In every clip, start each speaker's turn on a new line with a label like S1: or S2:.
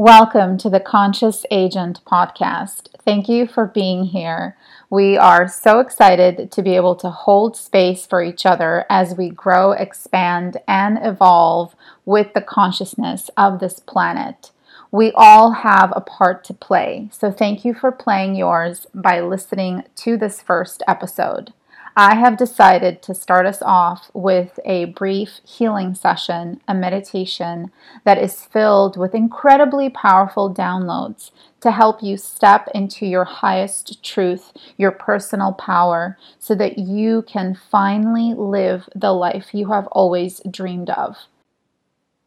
S1: Welcome to the Conscious Agent podcast. Thank you for being here. We are so excited to be able to hold space for each other as we grow, expand, and evolve with the consciousness of this planet. We all have a part to play, so thank you for playing yours by listening to this first episode. I have decided to start us off with a brief healing session, a meditation that is filled with incredibly powerful downloads to help you step into your highest truth, your personal power, so that you can finally live the life you have always dreamed of.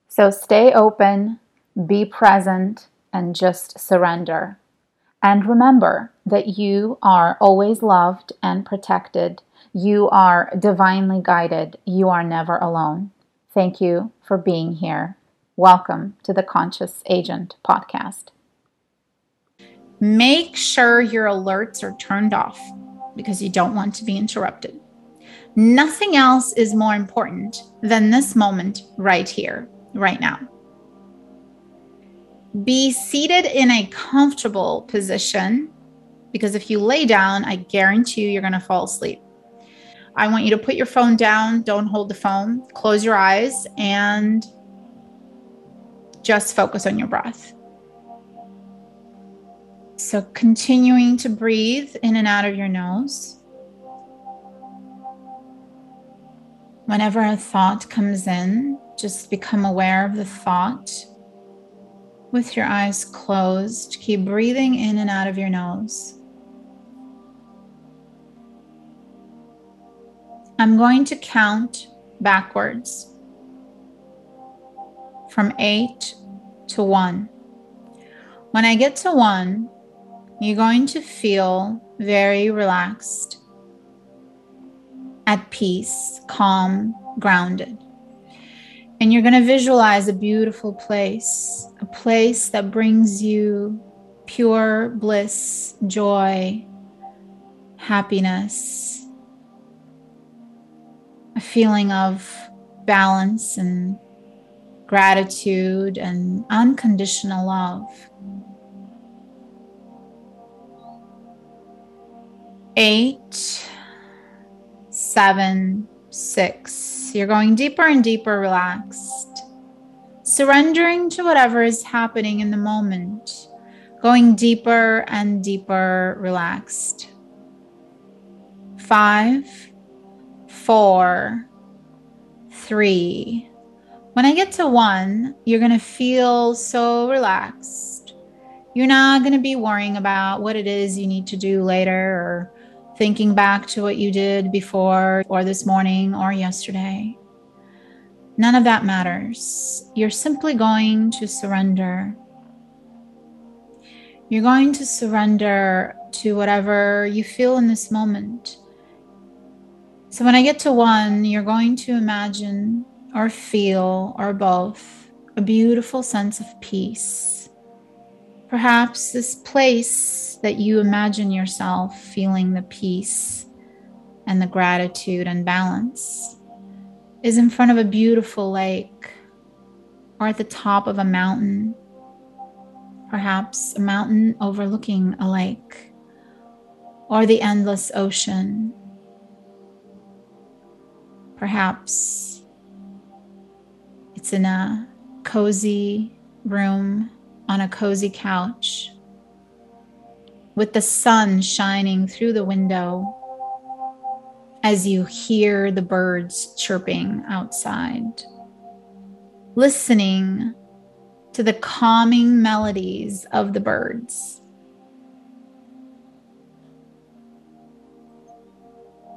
S1: So stay open, be present, and just surrender. And remember that you are always loved and protected you are divinely guided. You are never alone. Thank you for being here. Welcome to the Conscious Agent podcast. Make sure your alerts are turned off because you don't want to be interrupted. Nothing else is more important than this moment right here, right now. Be seated in a comfortable position because if you lay down, I guarantee you you're going to fall asleep. I want you to put your phone down. Don't hold the phone. Close your eyes and just focus on your breath. So, continuing to breathe in and out of your nose. Whenever a thought comes in, just become aware of the thought with your eyes closed. Keep breathing in and out of your nose. I'm going to count backwards from eight to one. When I get to one, you're going to feel very relaxed, at peace, calm, grounded. And you're going to visualize a beautiful place, a place that brings you pure bliss, joy, happiness, a feeling of balance and gratitude and unconditional love. Eight, seven, six. You're going deeper and deeper relaxed, surrendering to whatever is happening in the moment, going deeper and deeper relaxed. Five, four, three. When I get to one, you're going to feel so relaxed. You're not going to be worrying about what it is you need to do later or thinking back to what you did before or this morning or yesterday. None of that matters. You're simply going to surrender. You're going to surrender to whatever you feel in this moment. So when I get to one, you're going to imagine or feel or both a beautiful sense of peace. Perhaps this place that you imagine yourself feeling the peace and the gratitude and balance is in front of a beautiful lake or at the top of a mountain, perhaps a mountain overlooking a lake or the endless ocean Perhaps it's in a cozy room on a cozy couch with the sun shining through the window as you hear the birds chirping outside, listening to the calming melodies of the birds.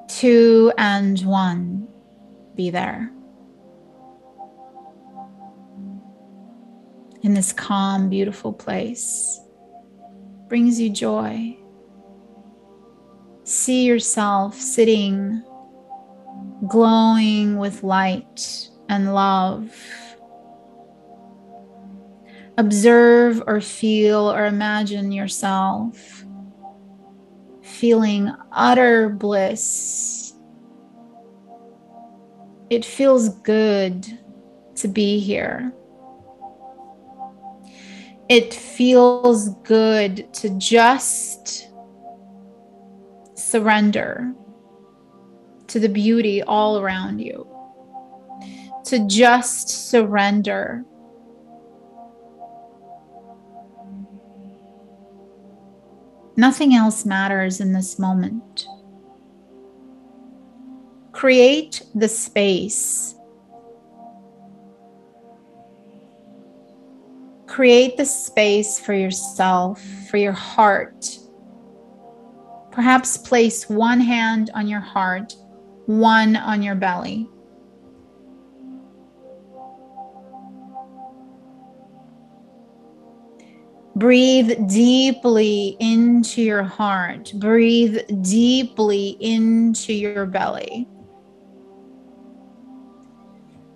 S1: Two and one be there. In this calm, beautiful place brings you joy. See yourself sitting, glowing with light and love. Observe or feel or imagine yourself feeling utter bliss it feels good to be here. it feels good to just surrender to the beauty all around you, to just surrender. Nothing else matters in this moment. Create the space Create the space for yourself, for your heart. Perhaps place one hand on your heart, one on your belly. Breathe deeply into your heart. Breathe deeply into your belly.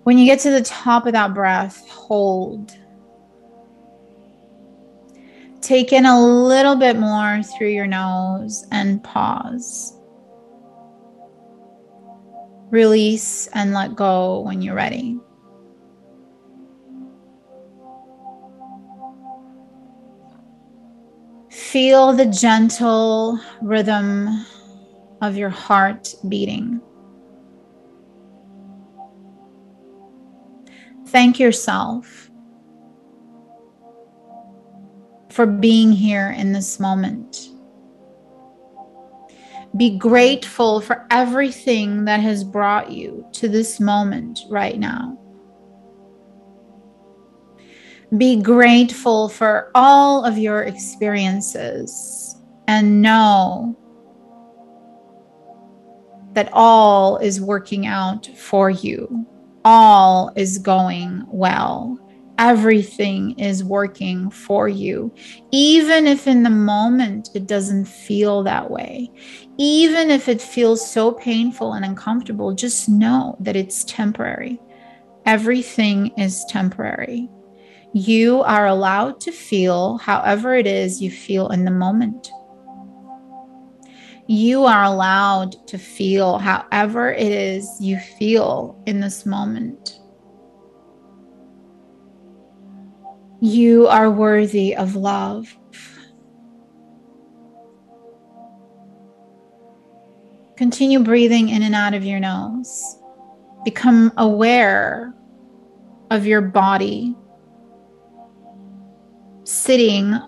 S1: When you get to the top of that breath, hold. Take in a little bit more through your nose and pause. Release and let go when you're ready. Feel the gentle rhythm of your heart beating. Thank yourself for being here in this moment. Be grateful for everything that has brought you to this moment right now. Be grateful for all of your experiences and know that all is working out for you. All is going well everything is working for you, even if in the moment it doesn't feel that way. Even if it feels so painful and uncomfortable, just know that it's temporary. Everything is temporary. You are allowed to feel however it is you feel in the moment. You are allowed to feel however it is you feel in this moment. You are worthy of love. Continue breathing in and out of your nose. Become aware of your body sitting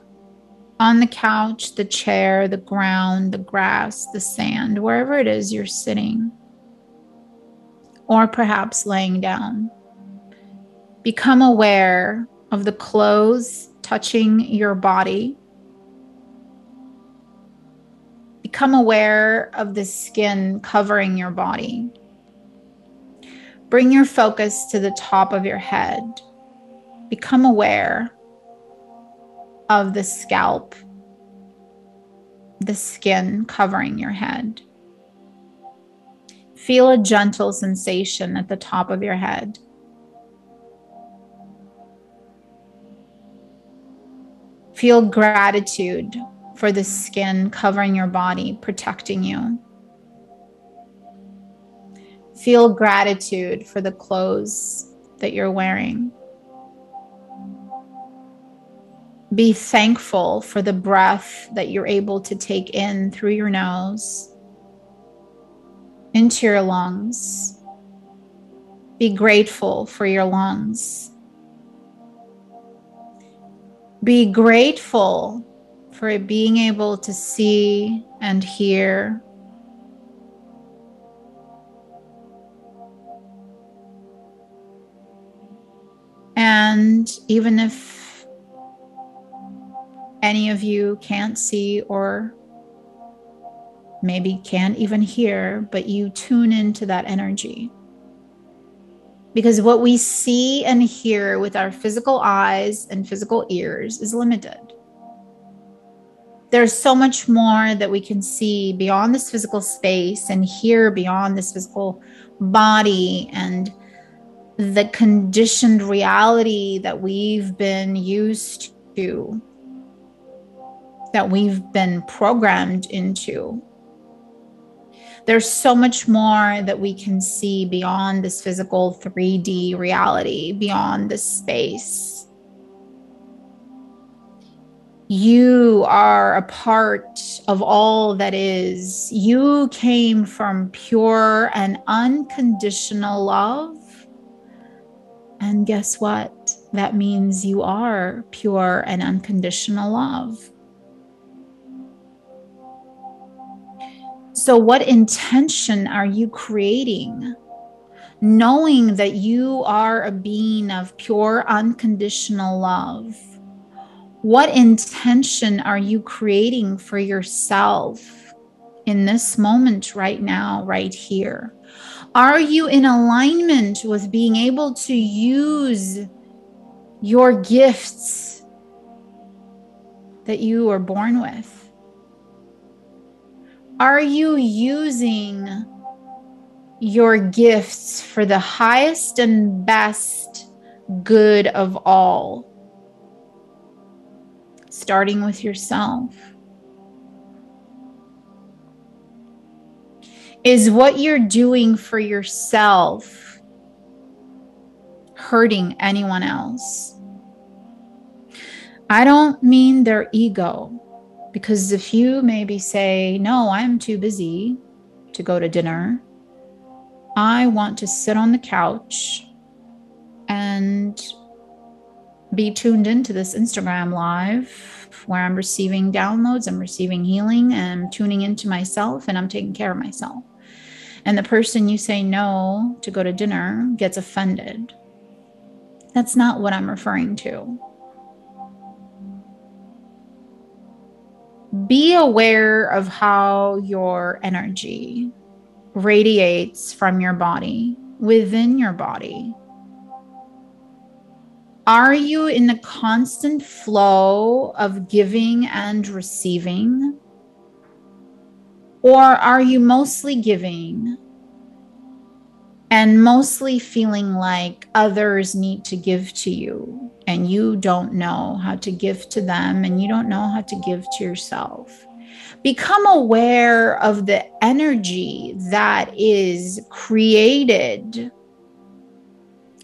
S1: on the couch, the chair, the ground, the grass, the sand, wherever it is you're sitting, or perhaps laying down. Become aware of the clothes touching your body. Become aware of the skin covering your body. Bring your focus to the top of your head. Become aware of the scalp, the skin covering your head. Feel a gentle sensation at the top of your head. Feel gratitude for the skin covering your body, protecting you. Feel gratitude for the clothes that you're wearing. Be thankful for the breath that you're able to take in through your nose into your lungs. Be grateful for your lungs. Be grateful for being able to see and hear. And even if any of you can't see or maybe can't even hear, but you tune into that energy. Because what we see and hear with our physical eyes and physical ears is limited. There's so much more that we can see beyond this physical space and hear beyond this physical body and the conditioned reality that we've been used to, that we've been programmed into there's so much more that we can see beyond this physical 3D reality, beyond this space. You are a part of all that is. You came from pure and unconditional love. And guess what? That means you are pure and unconditional love. So, what intention are you creating? Knowing that you are a being of pure, unconditional love. What intention are you creating for yourself in this moment, right now, right here? Are you in alignment with being able to use your gifts that you were born with? Are you using your gifts for the highest and best good of all? Starting with yourself. Is what you're doing for yourself hurting anyone else? I don't mean their ego. Because if you maybe say, No, I'm too busy to go to dinner, I want to sit on the couch and be tuned into this Instagram live where I'm receiving downloads, I'm receiving healing, and I'm tuning into myself and I'm taking care of myself. And the person you say no to go to dinner gets offended. That's not what I'm referring to. Be aware of how your energy radiates from your body within your body. Are you in the constant flow of giving and receiving? Or are you mostly giving and mostly feeling like others need to give to you and you don't know how to give to them and you don't know how to give to yourself. Become aware of the energy that is created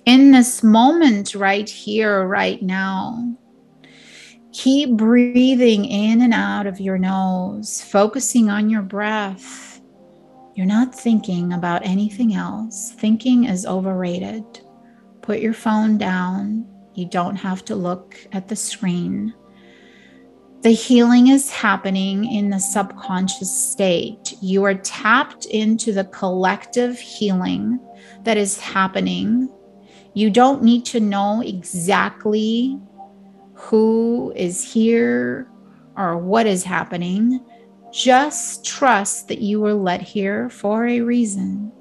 S1: in this moment, right here, right now. Keep breathing in and out of your nose, focusing on your breath you're not thinking about anything else. Thinking is overrated. Put your phone down. You don't have to look at the screen. The healing is happening in the subconscious state. You are tapped into the collective healing that is happening. You don't need to know exactly who is here or what is happening. Just trust that you were led here for a reason.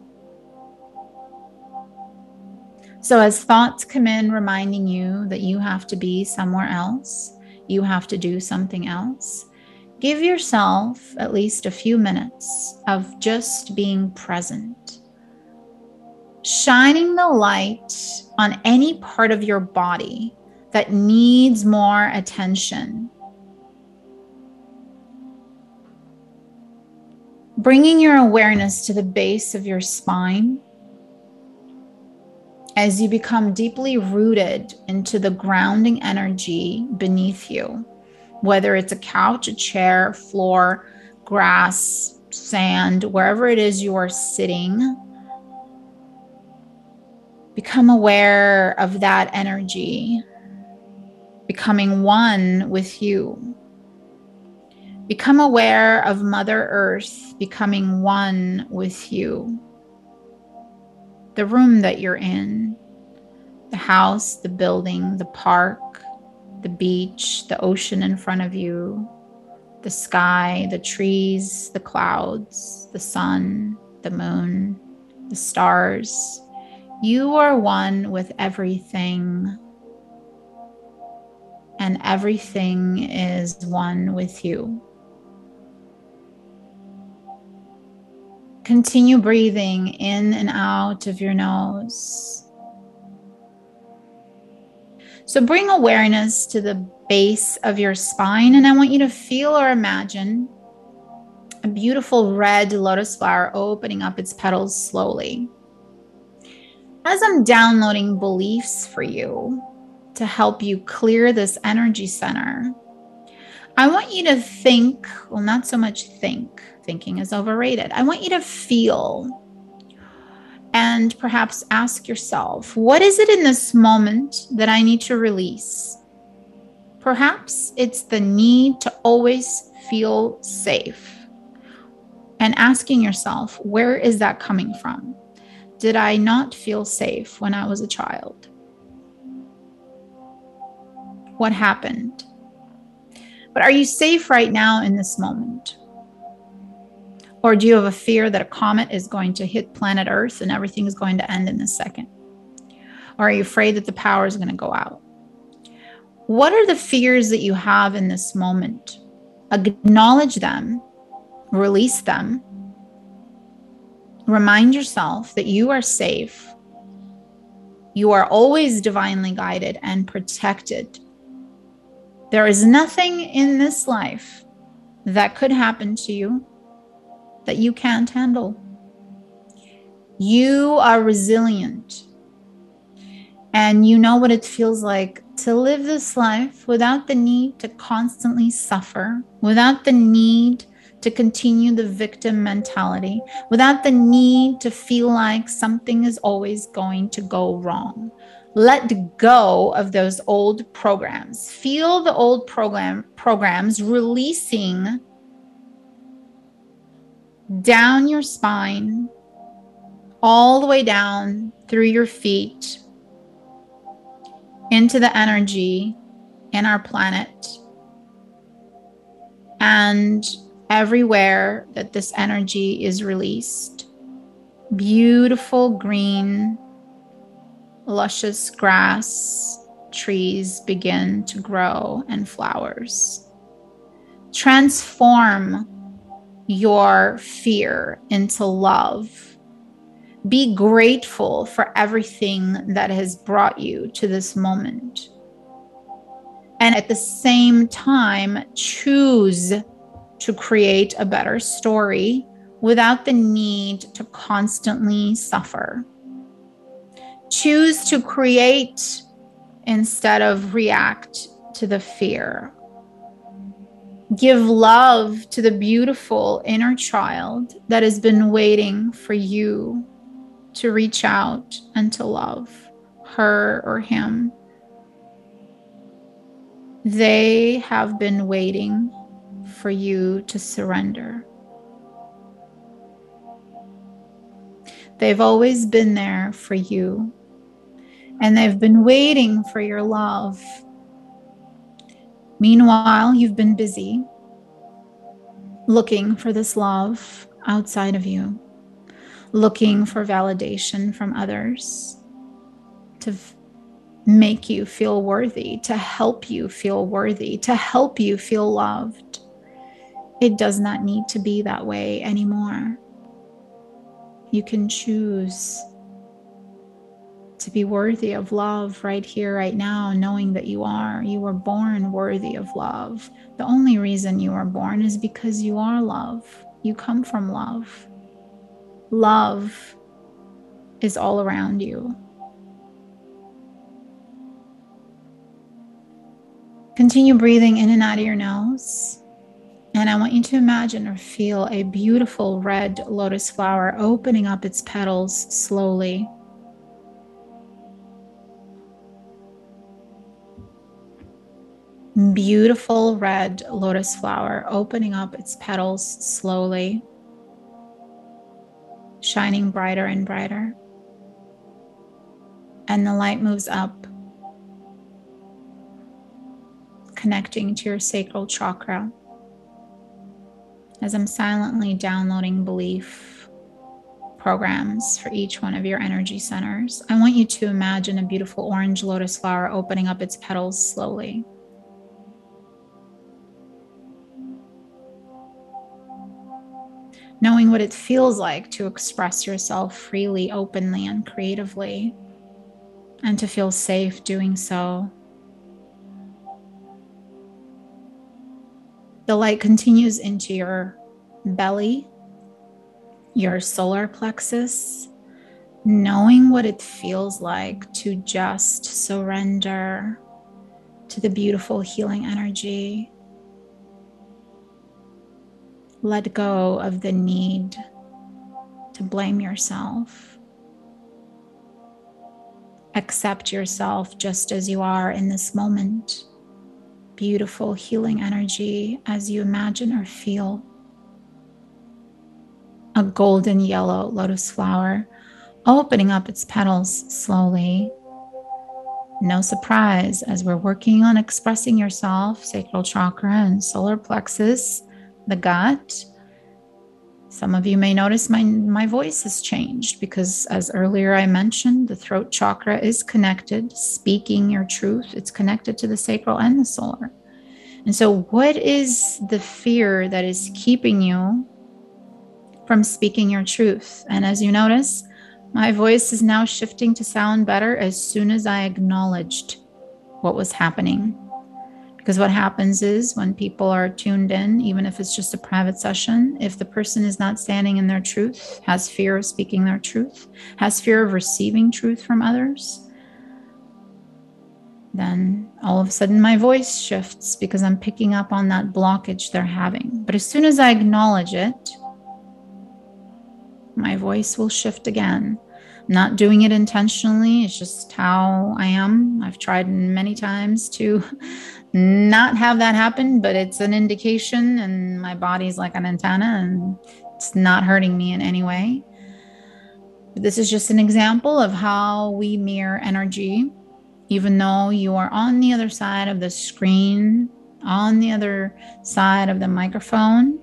S1: So, as thoughts come in reminding you that you have to be somewhere else, you have to do something else, give yourself at least a few minutes of just being present. Shining the light on any part of your body that needs more attention bringing your awareness to the base of your spine as you become deeply rooted into the grounding energy beneath you, whether it's a couch, a chair, floor, grass, sand, wherever it is you are sitting. Become aware of that energy, becoming one with you. Become aware of Mother Earth becoming one with you. The room that you're in, the house, the building, the park, the beach, the ocean in front of you, the sky, the trees, the clouds, the sun, the moon, the stars. You are one with everything, and everything is one with you. Continue breathing in and out of your nose. So bring awareness to the base of your spine, and I want you to feel or imagine a beautiful red lotus flower opening up its petals slowly. As I'm downloading beliefs for you to help you clear this energy center, I want you to think, well, not so much think, thinking is overrated. I want you to feel and perhaps ask yourself, what is it in this moment that I need to release? Perhaps it's the need to always feel safe. And asking yourself, where is that coming from? Did I not feel safe when I was a child? What happened? But are you safe right now in this moment? Or do you have a fear that a comet is going to hit planet Earth and everything is going to end in a second? Or are you afraid that the power is going to go out? What are the fears that you have in this moment? Acknowledge them, release them, remind yourself that you are safe. You are always divinely guided and protected. There is nothing in this life that could happen to you that you can't handle. You are resilient and you know what it feels like to live this life without the need to constantly suffer, without the need to continue the victim mentality, without the need to feel like something is always going to go wrong. Let go of those old programs. Feel the old program programs releasing down your spine, all the way down through your feet into the energy in our planet. And everywhere that this energy is released, beautiful green, luscious grass, trees begin to grow and flowers. Transform your fear into love. Be grateful for everything that has brought you to this moment. And at the same time, choose to create a better story without the need to constantly suffer. Choose to create instead of react to the fear give love to the beautiful inner child that has been waiting for you to reach out and to love her or him. They have been waiting for you to surrender. They've always been there for you, and they've been waiting for your love Meanwhile, you've been busy looking for this love outside of you, looking for validation from others to make you feel worthy, to help you feel worthy, to help you feel loved. It does not need to be that way anymore. You can choose to be worthy of love right here, right now, knowing that you are. You were born worthy of love. The only reason you are born is because you are love. You come from love. Love is all around you. Continue breathing in and out of your nose. And I want you to imagine or feel a beautiful red lotus flower opening up its petals slowly. Beautiful red lotus flower opening up its petals slowly, shining brighter and brighter. And the light moves up, connecting to your sacral chakra. As I'm silently downloading belief programs for each one of your energy centers, I want you to imagine a beautiful orange lotus flower opening up its petals slowly. Knowing what it feels like to express yourself freely, openly, and creatively, and to feel safe doing so. The light continues into your belly, your solar plexus, knowing what it feels like to just surrender to the beautiful healing energy let go of the need to blame yourself. Accept yourself just as you are in this moment. Beautiful healing energy as you imagine or feel a golden yellow lotus flower opening up its petals slowly. No surprise as we're working on expressing yourself, sacral chakra and solar plexus, the gut. Some of you may notice my, my voice has changed because, as earlier I mentioned, the throat chakra is connected, speaking your truth. It's connected to the sacral and the solar. And so, what is the fear that is keeping you from speaking your truth? And as you notice, my voice is now shifting to sound better as soon as I acknowledged what was happening. Because what happens is when people are tuned in, even if it's just a private session, if the person is not standing in their truth, has fear of speaking their truth, has fear of receiving truth from others, then all of a sudden my voice shifts because I'm picking up on that blockage they're having. But as soon as I acknowledge it, my voice will shift again not doing it intentionally. It's just how I am. I've tried many times to not have that happen, but it's an indication, and my body's like an antenna, and it's not hurting me in any way. But This is just an example of how we mirror energy, even though you are on the other side of the screen, on the other side of the microphone.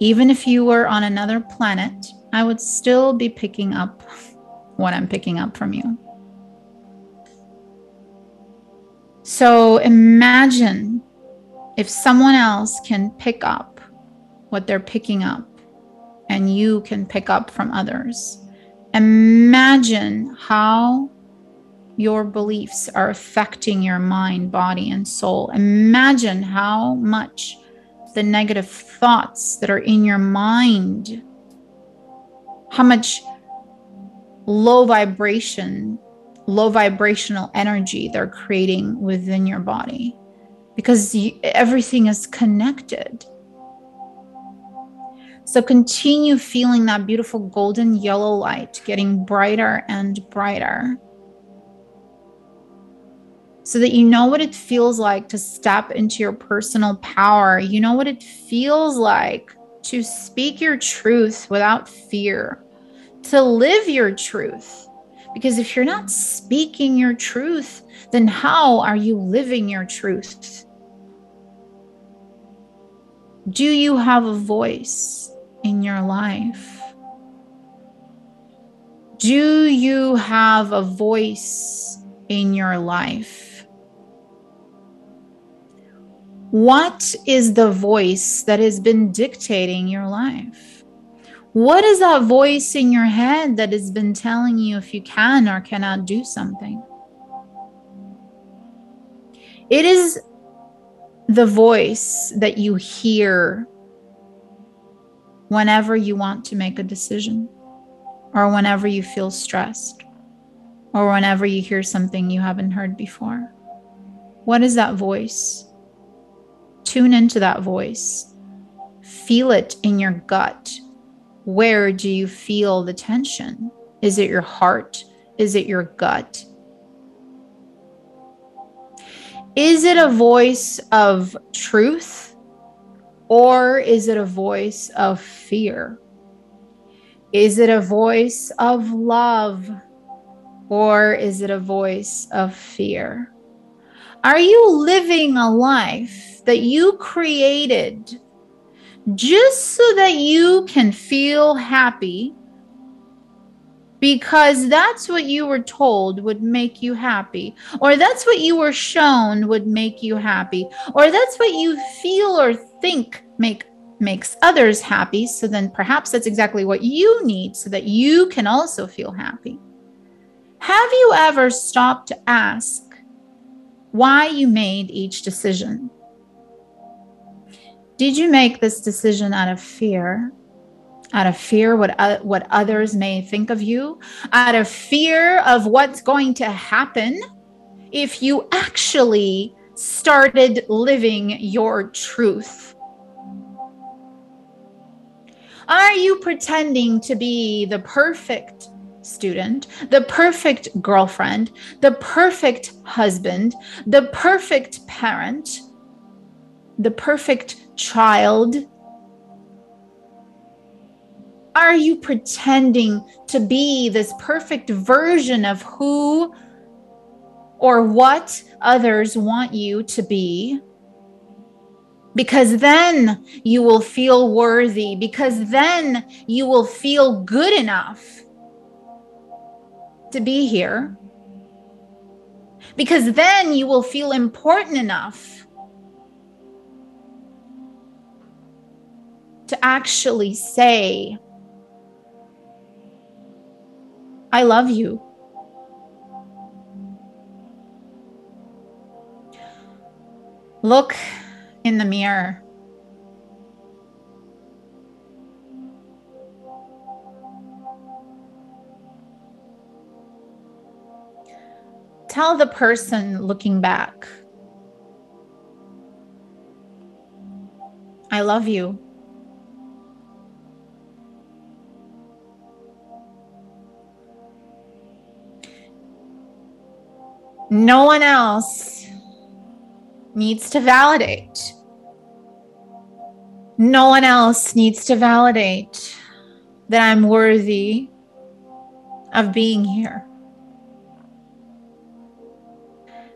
S1: Even if you were on another planet, I would still be picking up what I'm picking up from you. So imagine if someone else can pick up what they're picking up and you can pick up from others. Imagine how your beliefs are affecting your mind, body, and soul. Imagine how much the negative thoughts that are in your mind how much low vibration, low vibrational energy they're creating within your body because you, everything is connected. So continue feeling that beautiful golden yellow light getting brighter and brighter so that you know what it feels like to step into your personal power. You know what it feels like to speak your truth without fear, to live your truth. Because if you're not speaking your truth, then how are you living your truth? Do you have a voice in your life? Do you have a voice in your life? What is the voice that has been dictating your life? What is that voice in your head that has been telling you if you can or cannot do something? It is the voice that you hear whenever you want to make a decision, or whenever you feel stressed, or whenever you hear something you haven't heard before. What is that voice? Tune into that voice. Feel it in your gut. Where do you feel the tension? Is it your heart? Is it your gut? Is it a voice of truth or is it a voice of fear? Is it a voice of love or is it a voice of fear? Are you living a life that you created just so that you can feel happy because that's what you were told would make you happy, or that's what you were shown would make you happy, or that's what you feel or think make makes others happy. So then perhaps that's exactly what you need so that you can also feel happy. Have you ever stopped to ask why you made each decision? Did you make this decision out of fear? Out of fear what uh, what others may think of you, out of fear of what's going to happen if you actually started living your truth. Are you pretending to be the perfect student, the perfect girlfriend, the perfect husband, the perfect parent, the perfect child? Are you pretending to be this perfect version of who or what others want you to be? Because then you will feel worthy, because then you will feel good enough to be here. Because then you will feel important enough to actually say, I love you. Look in the mirror. Tell the person looking back, I love you. No one else needs to validate. No one else needs to validate that I'm worthy of being here.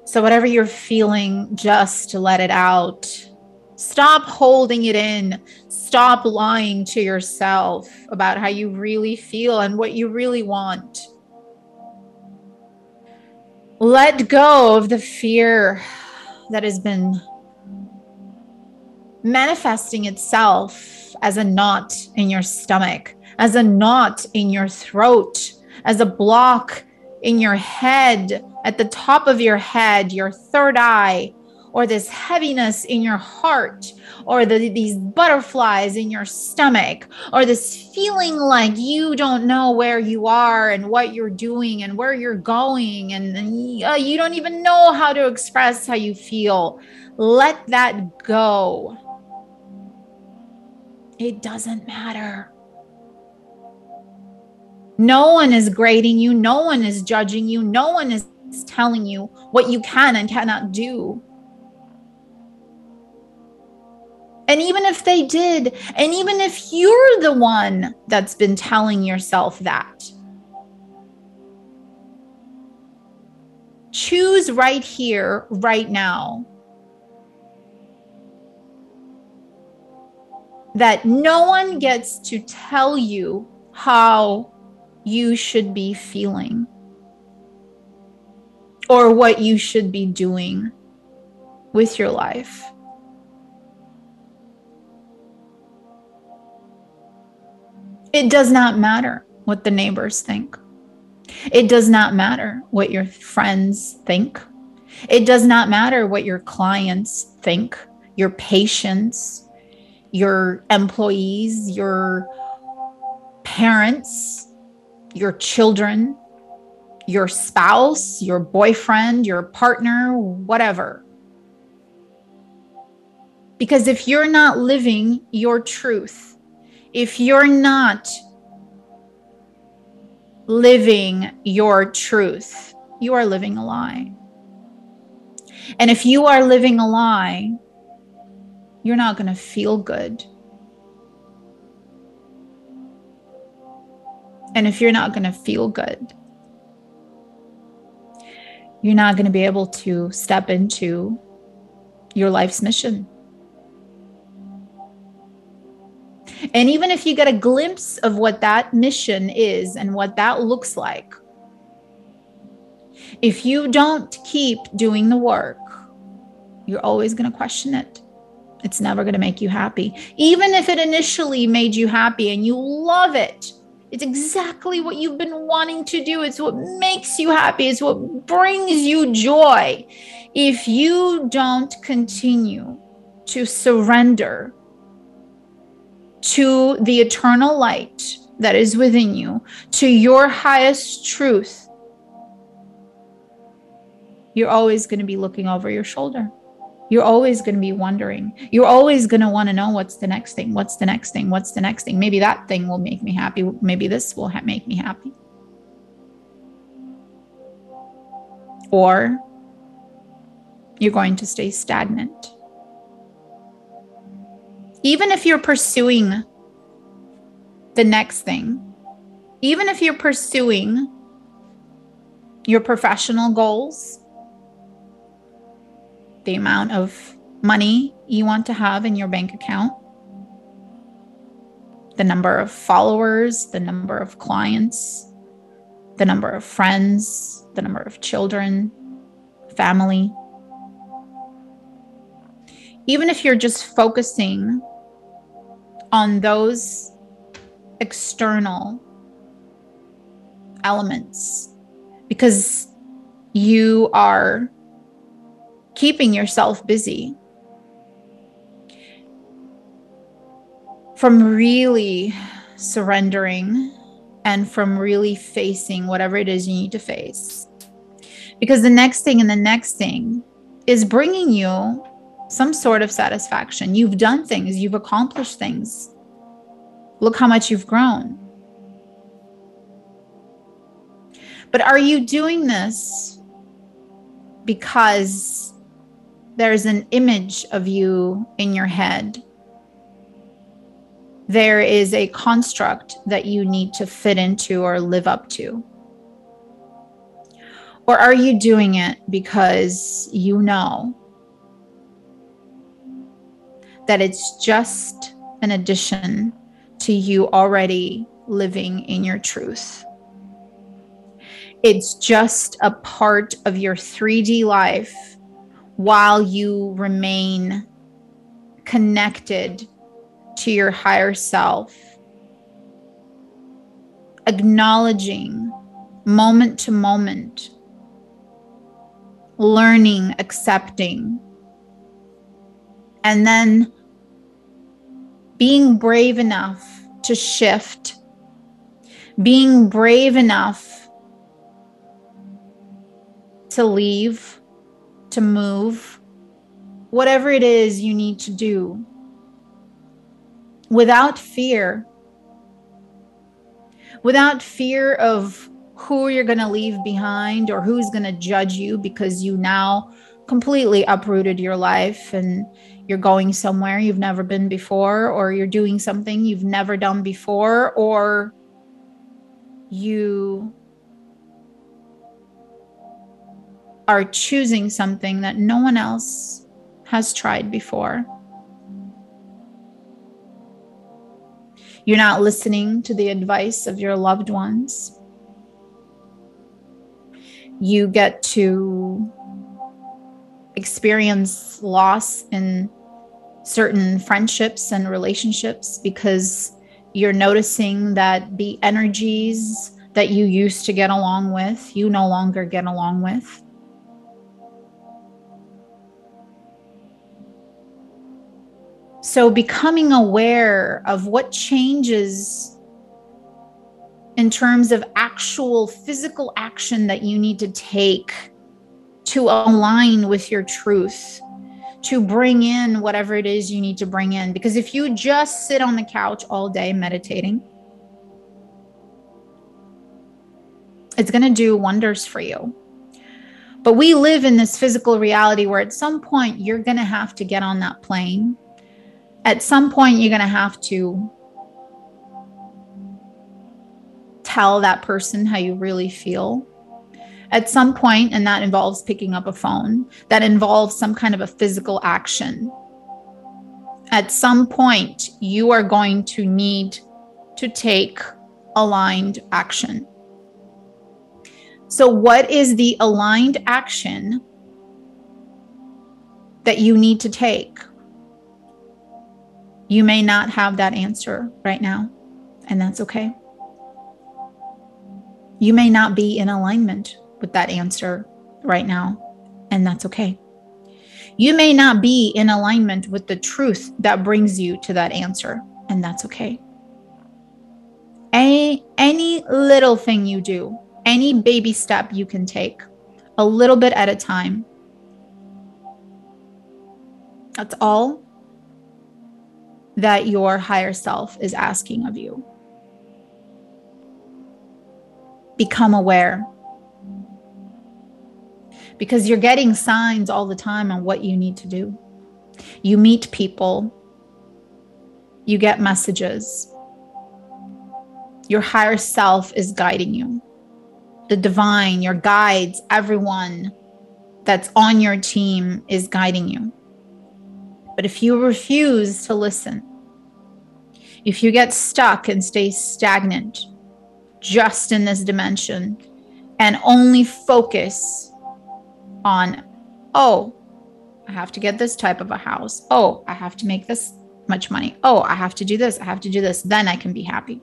S1: So, whatever you're feeling, just let it out. Stop holding it in. Stop lying to yourself about how you really feel and what you really want. Let go of the fear that has been manifesting itself as a knot in your stomach, as a knot in your throat, as a block in your head, at the top of your head, your third eye, or this heaviness in your heart, or the, these butterflies in your stomach, or this feeling like you don't know where you are and what you're doing and where you're going, and, and uh, you don't even know how to express how you feel. Let that go. It doesn't matter. No one is grading you. No one is judging you. No one is telling you what you can and cannot do. And even if they did, and even if you're the one that's been telling yourself that, choose right here, right now, that no one gets to tell you how you should be feeling or what you should be doing with your life. It does not matter what the neighbors think. It does not matter what your friends think. It does not matter what your clients think, your patients, your employees, your parents, your children, your spouse, your boyfriend, your partner, whatever. Because if you're not living your truth, if you're not living your truth, you are living a lie. And if you are living a lie, you're not going to feel good. And if you're not going to feel good, you're not going to be able to step into your life's mission. And even if you get a glimpse of what that mission is and what that looks like, if you don't keep doing the work, you're always going to question it. It's never going to make you happy. Even if it initially made you happy and you love it, it's exactly what you've been wanting to do. It's what makes you happy, it's what brings you joy. If you don't continue to surrender to the eternal light that is within you, to your highest truth, you're always going to be looking over your shoulder. You're always going to be wondering. You're always going to want to know what's the next thing? What's the next thing? What's the next thing? Maybe that thing will make me happy. Maybe this will ha- make me happy. Or you're going to stay stagnant. Even if you're pursuing the next thing, even if you're pursuing your professional goals, the amount of money you want to have in your bank account, the number of followers, the number of clients, the number of friends, the number of children, family. Even if you're just focusing on those external elements, because you are keeping yourself busy from really surrendering and from really facing whatever it is you need to face. Because the next thing and the next thing is bringing you some sort of satisfaction. You've done things, you've accomplished things. Look how much you've grown. But are you doing this because there's an image of you in your head? There is a construct that you need to fit into or live up to? Or are you doing it because you know that it's just an addition to you already living in your truth? It's just a part of your 3D life while you remain connected to your higher self, acknowledging moment to moment, learning, accepting, and then being brave enough to shift, being brave enough to leave, to move, whatever it is you need to do without fear, without fear of who you're going to leave behind or who's going to judge you because you now completely uprooted your life and you're going somewhere you've never been before, or you're doing something you've never done before, or you are choosing something that no one else has tried before. You're not listening to the advice of your loved ones. You get to experience loss in certain friendships and relationships because you're noticing that the energies that you used to get along with, you no longer get along with. So, becoming aware of what changes in terms of actual physical action that you need to take to align with your truth, to bring in whatever it is you need to bring in. Because if you just sit on the couch all day meditating, it's going to do wonders for you. But we live in this physical reality where at some point you're going to have to get on that plane at some point you're going to have to tell that person how you really feel at some point and that involves picking up a phone that involves some kind of a physical action. At some point you are going to need to take aligned action. So what is the aligned action that you need to take? You may not have that answer right now, and that's okay. You may not be in alignment with that answer right now, and that's okay. You may not be in alignment with the truth that brings you to that answer, and that's okay. Any, any little thing you do, any baby step you can take, a little bit at a time, That's all that your higher self is asking of you. Become aware. Because you're getting signs all the time on what you need to do. You meet people, you get messages. Your higher self is guiding you. The divine, your guides, everyone that's on your team is guiding you. But if you refuse to listen, if you get stuck and stay stagnant just in this dimension and only focus on, oh, I have to get this type of a house. Oh, I have to make this much money. Oh, I have to do this. I have to do this. Then I can be happy.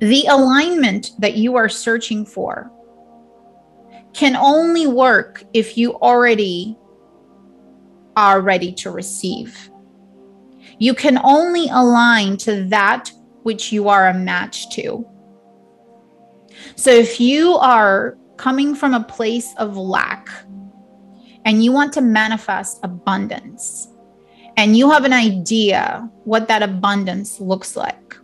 S1: The alignment that you are searching for can only work if you already are ready to receive. You can only align to that which you are a match to. So if you are coming from a place of lack and you want to manifest abundance, and you have an idea what that abundance looks like,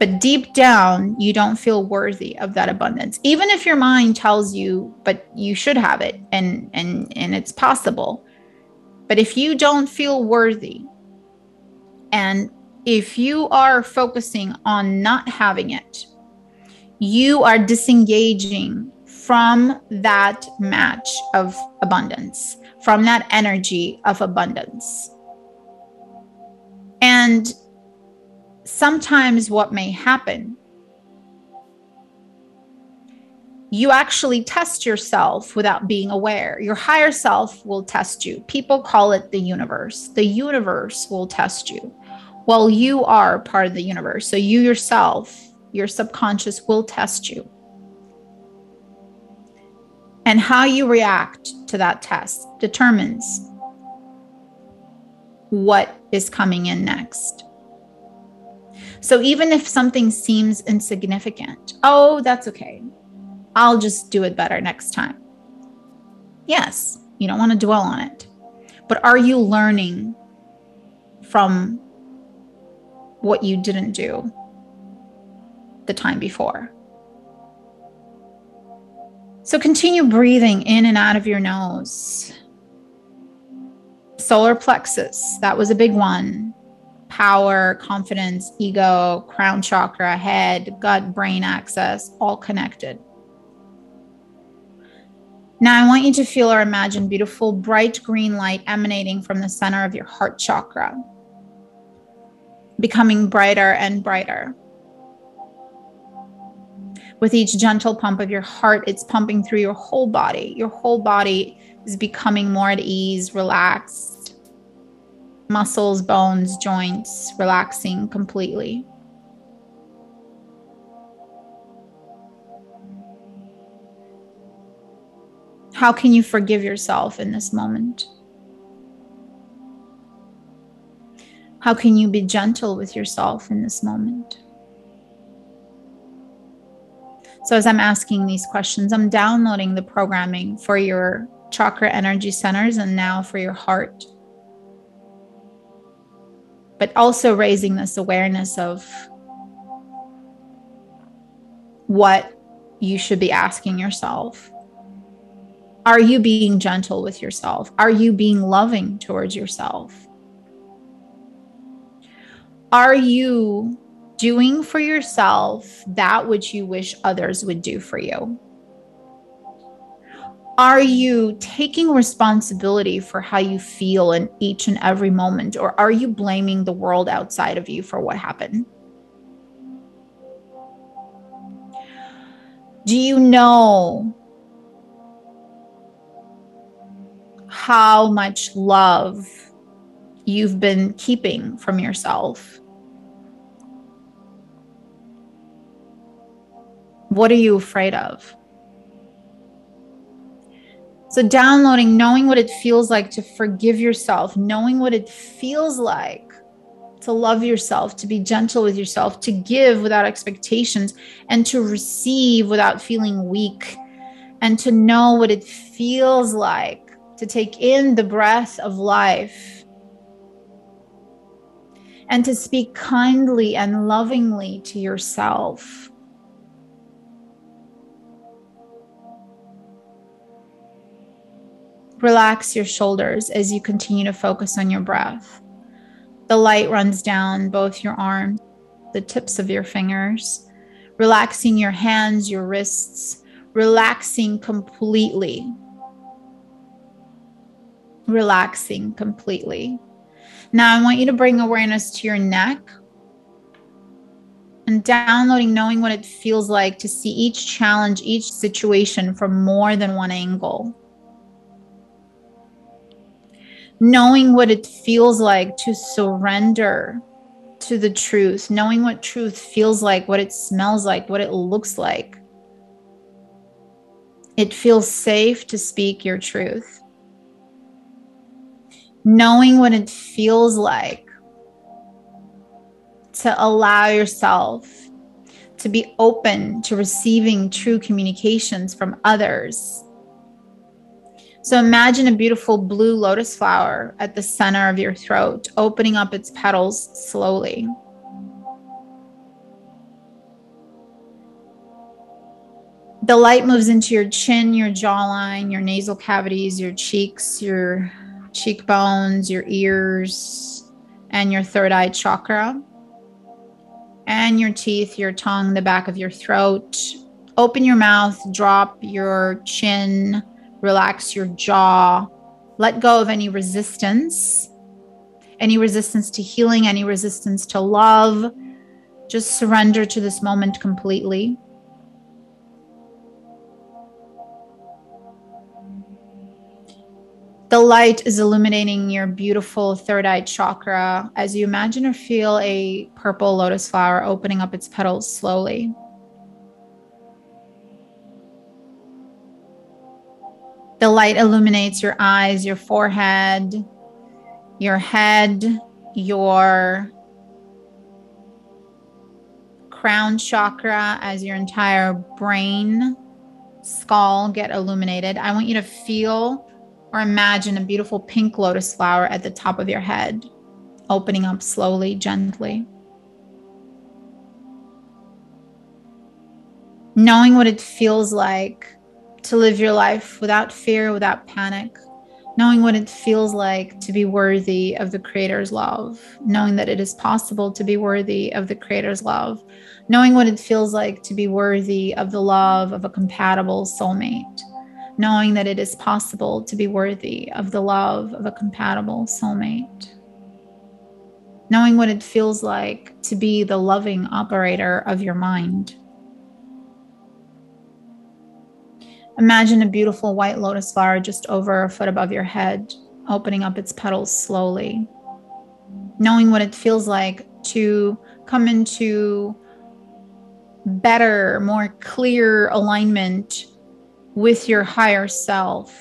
S1: but deep down you don't feel worthy of that abundance. Even if your mind tells you but you should have it and and and it's possible. But if you don't feel worthy and if you are focusing on not having it you are disengaging from that match of abundance from that energy of abundance and sometimes what may happen you actually test yourself without being aware. Your higher self will test you. People call it the universe. The universe will test you. Well, you are part of the universe. So you yourself, your subconscious will test you. And how you react to that test determines what is coming in next. So even if something seems insignificant, oh, that's okay. I'll just do it better next time. Yes, you don't want to dwell on it. But are you learning from what you didn't do the time before? So continue breathing in and out of your nose. Solar plexus, that was a big one power, confidence, ego, crown chakra, head, gut, brain access, all connected. Now, I want you to feel or imagine beautiful, bright green light emanating from the center of your heart chakra, becoming brighter and brighter. With each gentle pump of your heart, it's pumping through your whole body. Your whole body is becoming more at ease, relaxed muscles, bones, joints, relaxing completely. How can you forgive yourself in this moment? How can you be gentle with yourself in this moment? So, as I'm asking these questions, I'm downloading the programming for your chakra energy centers and now for your heart but also raising this awareness of what you should be asking yourself. Are you being gentle with yourself? Are you being loving towards yourself? Are you doing for yourself that which you wish others would do for you? are you taking responsibility for how you feel in each and every moment or are you blaming the world outside of you for what happened do you know how much love you've been keeping from yourself what are you afraid of so, downloading, knowing what it feels like to forgive yourself, knowing what it feels like to love yourself, to be gentle with yourself, to give without expectations, and to receive without feeling weak and to know what it feels like to take in the breath of life and to speak kindly and lovingly to yourself. Relax your shoulders as you continue to focus on your breath. The light runs down both your arms, the tips of your fingers, relaxing your hands, your wrists, relaxing completely. Relaxing completely. Now, I want you to bring awareness to your neck and downloading, knowing what it feels like to see each challenge, each situation from more than one angle. Knowing what it feels like to surrender to the truth, knowing what truth feels like, what it smells like, what it looks like. It feels safe to speak your truth. Knowing what it feels like to allow yourself to be open to receiving true communications from others. So imagine a beautiful blue lotus flower at the center of your throat, opening up its petals slowly. the light moves into your chin, your jawline, your nasal cavities, your cheeks, your cheekbones, your ears, and your third eye chakra, and your teeth, your tongue, the back of your throat. Open your mouth, drop your chin, relax your jaw, let go of any resistance, any resistance to healing, any resistance to love. Just surrender to this moment completely. The light is illuminating your beautiful third eye chakra as you imagine or feel a purple lotus flower opening up its petals slowly. The light illuminates your eyes, your forehead, your head, your crown chakra as your entire brain, skull get illuminated. I want you to feel or imagine a beautiful pink lotus flower at the top of your head, opening up slowly, gently. Knowing what it feels like to live your life without fear, without panic. Knowing what it feels like to be worthy of the Creator's love. Knowing that it is possible to be worthy of the Creator's love. Knowing what it feels like to be worthy of the love of a compatible soulmate knowing that it is possible to be worthy of the love of a compatible soulmate. Knowing what it feels like to be the loving operator of your mind. Imagine a beautiful white lotus flower just over a foot above your head, opening up its petals slowly. Knowing what it feels like to come into better, more clear alignment with your higher self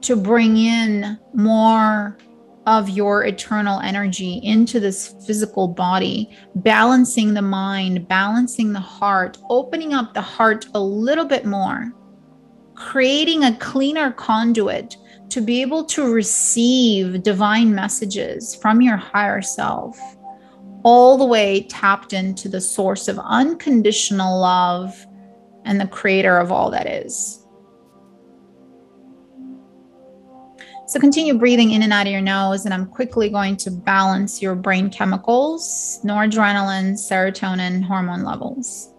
S1: to bring in more of your eternal energy into this physical body, balancing the mind, balancing the heart, opening up the heart a little bit more, creating a cleaner conduit to be able to receive divine messages from your higher self, all the way tapped into the source of unconditional love and the creator of all that is. So continue breathing in and out of your nose, and I'm quickly going to balance your brain chemicals, noradrenaline, serotonin hormone levels.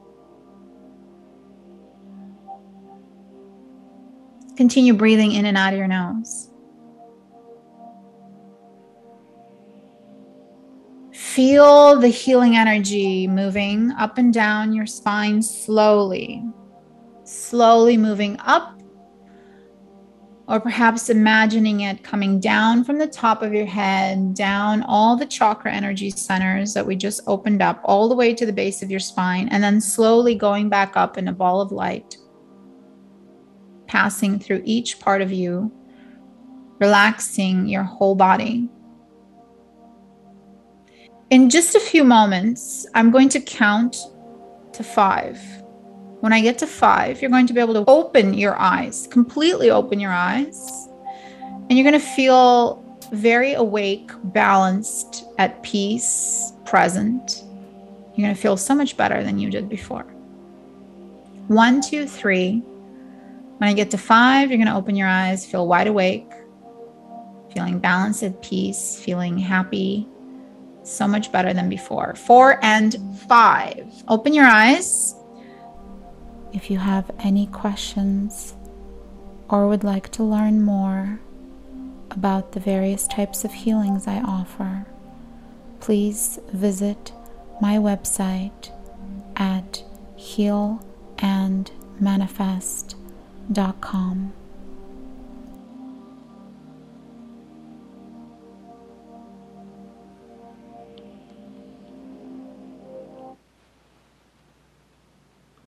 S1: Continue breathing in and out of your nose. Feel the healing energy moving up and down your spine slowly, slowly moving up, or perhaps imagining it coming down from the top of your head, down all the chakra energy centers that we just opened up, all the way to the base of your spine, and then slowly going back up in a ball of light, passing through each part of you, relaxing your whole body. In just a few moments, I'm going to count to five. When I get to five, you're going to be able to open your eyes, completely open your eyes. And you're going to feel very awake, balanced, at peace, present. You're going to feel so much better than you did before. One, two, three. When I get to five, you're going to open your eyes, feel wide awake, feeling balanced at peace, feeling happy, so much better than before. Four and five. Open your eyes. If you have any questions or would like to learn more about the various types of healings I offer, please visit my website at healandmanifest.com dot com.